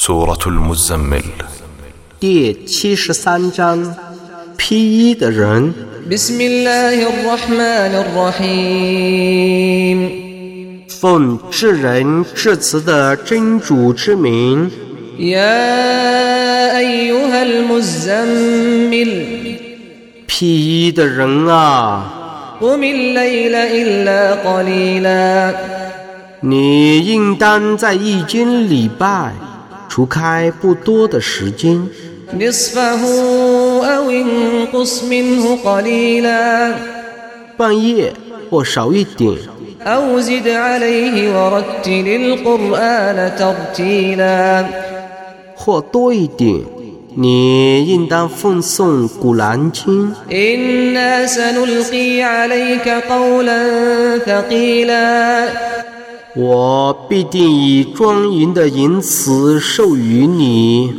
سورة المزمل 第七十三章，披衣的人。 بسم الله الرحمن الرحيم 奉至仁至慈的真主之名， يا أيها المزمل 披衣的人啊， قم الليل إلا قليلا 你应当在一间礼拜， 除开不多的时间，半夜或少一点，或多一点，你应当奉送古兰经。我必定以庄严的言辞授予你，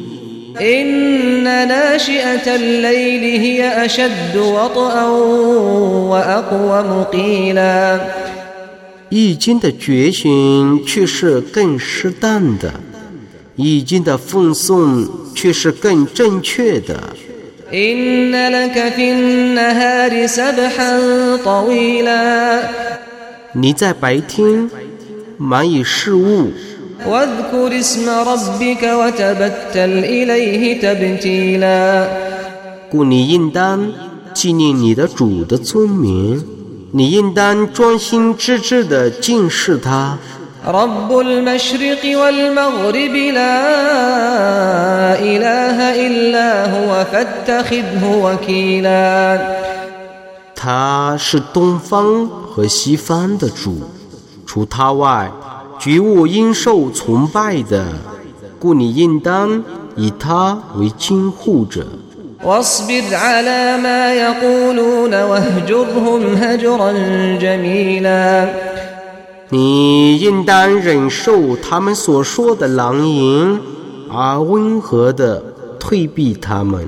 易经的觉醒却是更适当的，易经的奉送却是更正确的。你在白天。忙以事务， واذكر اسم ربك وتبتل إليه تبتيلا 故你应当纪念你的主的尊名，你应当专心致志地敬视他。 رب المشرق والمغرب لا إله إلا هو فاتخذه وكيلا 他是东方和西方的主， 除他外，绝无应受崇拜的，故你应当以他为监护者。 واصبر على ما يقولون واهجرهم هجرا جميلا 你应当忍受他们所说的狼言，而温和地退避他们。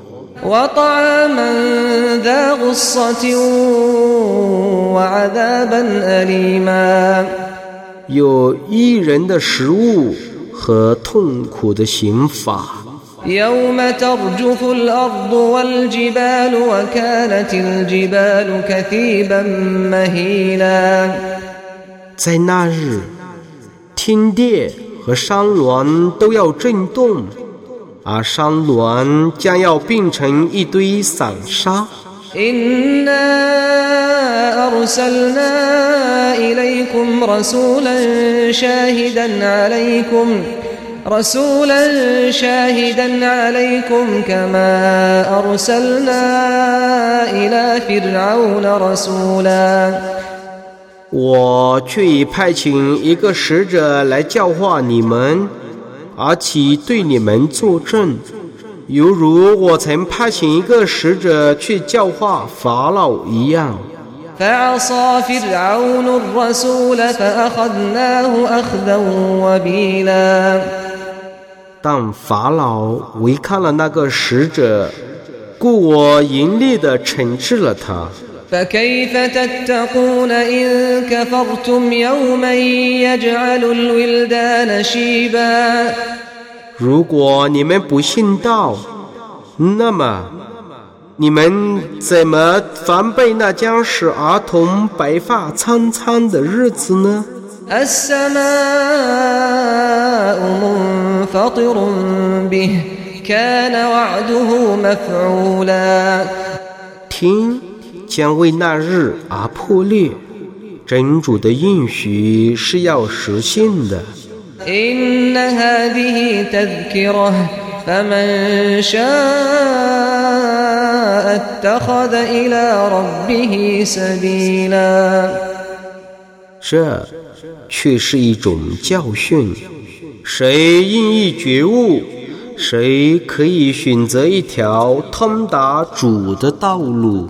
وطعاما ذا غصة وعذابا أليما 有依人的食物和痛苦的刑罚。 يوم ترجف الأرض والجبال وكانت الجبال كثيبا مهيلا 在那日，天地和山峦都要震动， 而山峦将要变成一堆散沙。 إنا أرسلنا إليكم رسولا شاهدا عليكم رسولا شاهدا عليكم كما أرسلنا إلى فرعون رسولا 我却已派遣一个使者来教化你们， 而且对你们作证。犹如我曾派遣一个使者去教化法老一样。但法老违抗了那个使者故我严厉的惩治了他。فكيف تتقون إن كفرتم يوما يجعل الولدان شيبا 如果你们不信道，那么你们怎么防备那将使儿童白发苍苍的日子呢？ السماء 将为那日而破裂。真主的应许是要实现的。这却是一种教训。谁愿意觉悟，谁可以选择一条通达主的道路。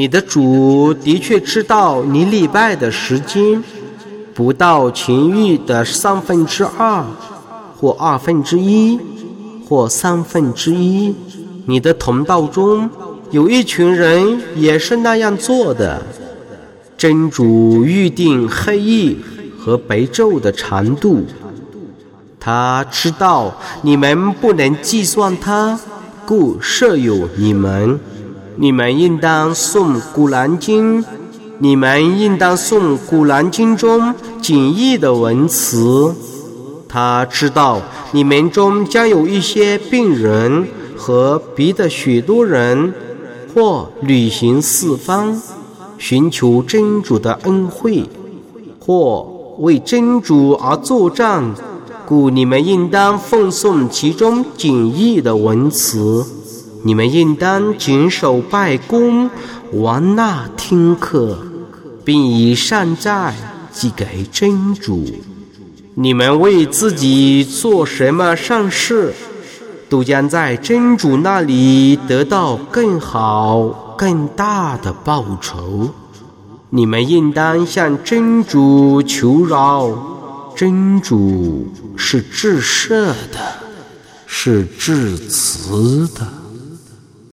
你的主的确知道你礼拜的时间不到情欲的三分之二，或二分之一，或三分之一。你的同道中有一群人也是那样做的。真主预定黑夜和白昼的长度，他知道你们不能计算它，故设有你们。你们应当诵《古兰经》，你们应当诵《古兰经》中简易的文词。他知道你们中将有一些病人和别的许多人，或旅行四方，寻求真主的恩惠，或为真主而作战，故你们应当奉诵其中简易的文词。你们应当谨守拜功，王纳听课，并以善债寄给真主。你们为自己做什么善事，都将在真主那里得到更好、更大的报酬。你们应当向真主求饶，真主是至赦的，是至慈的。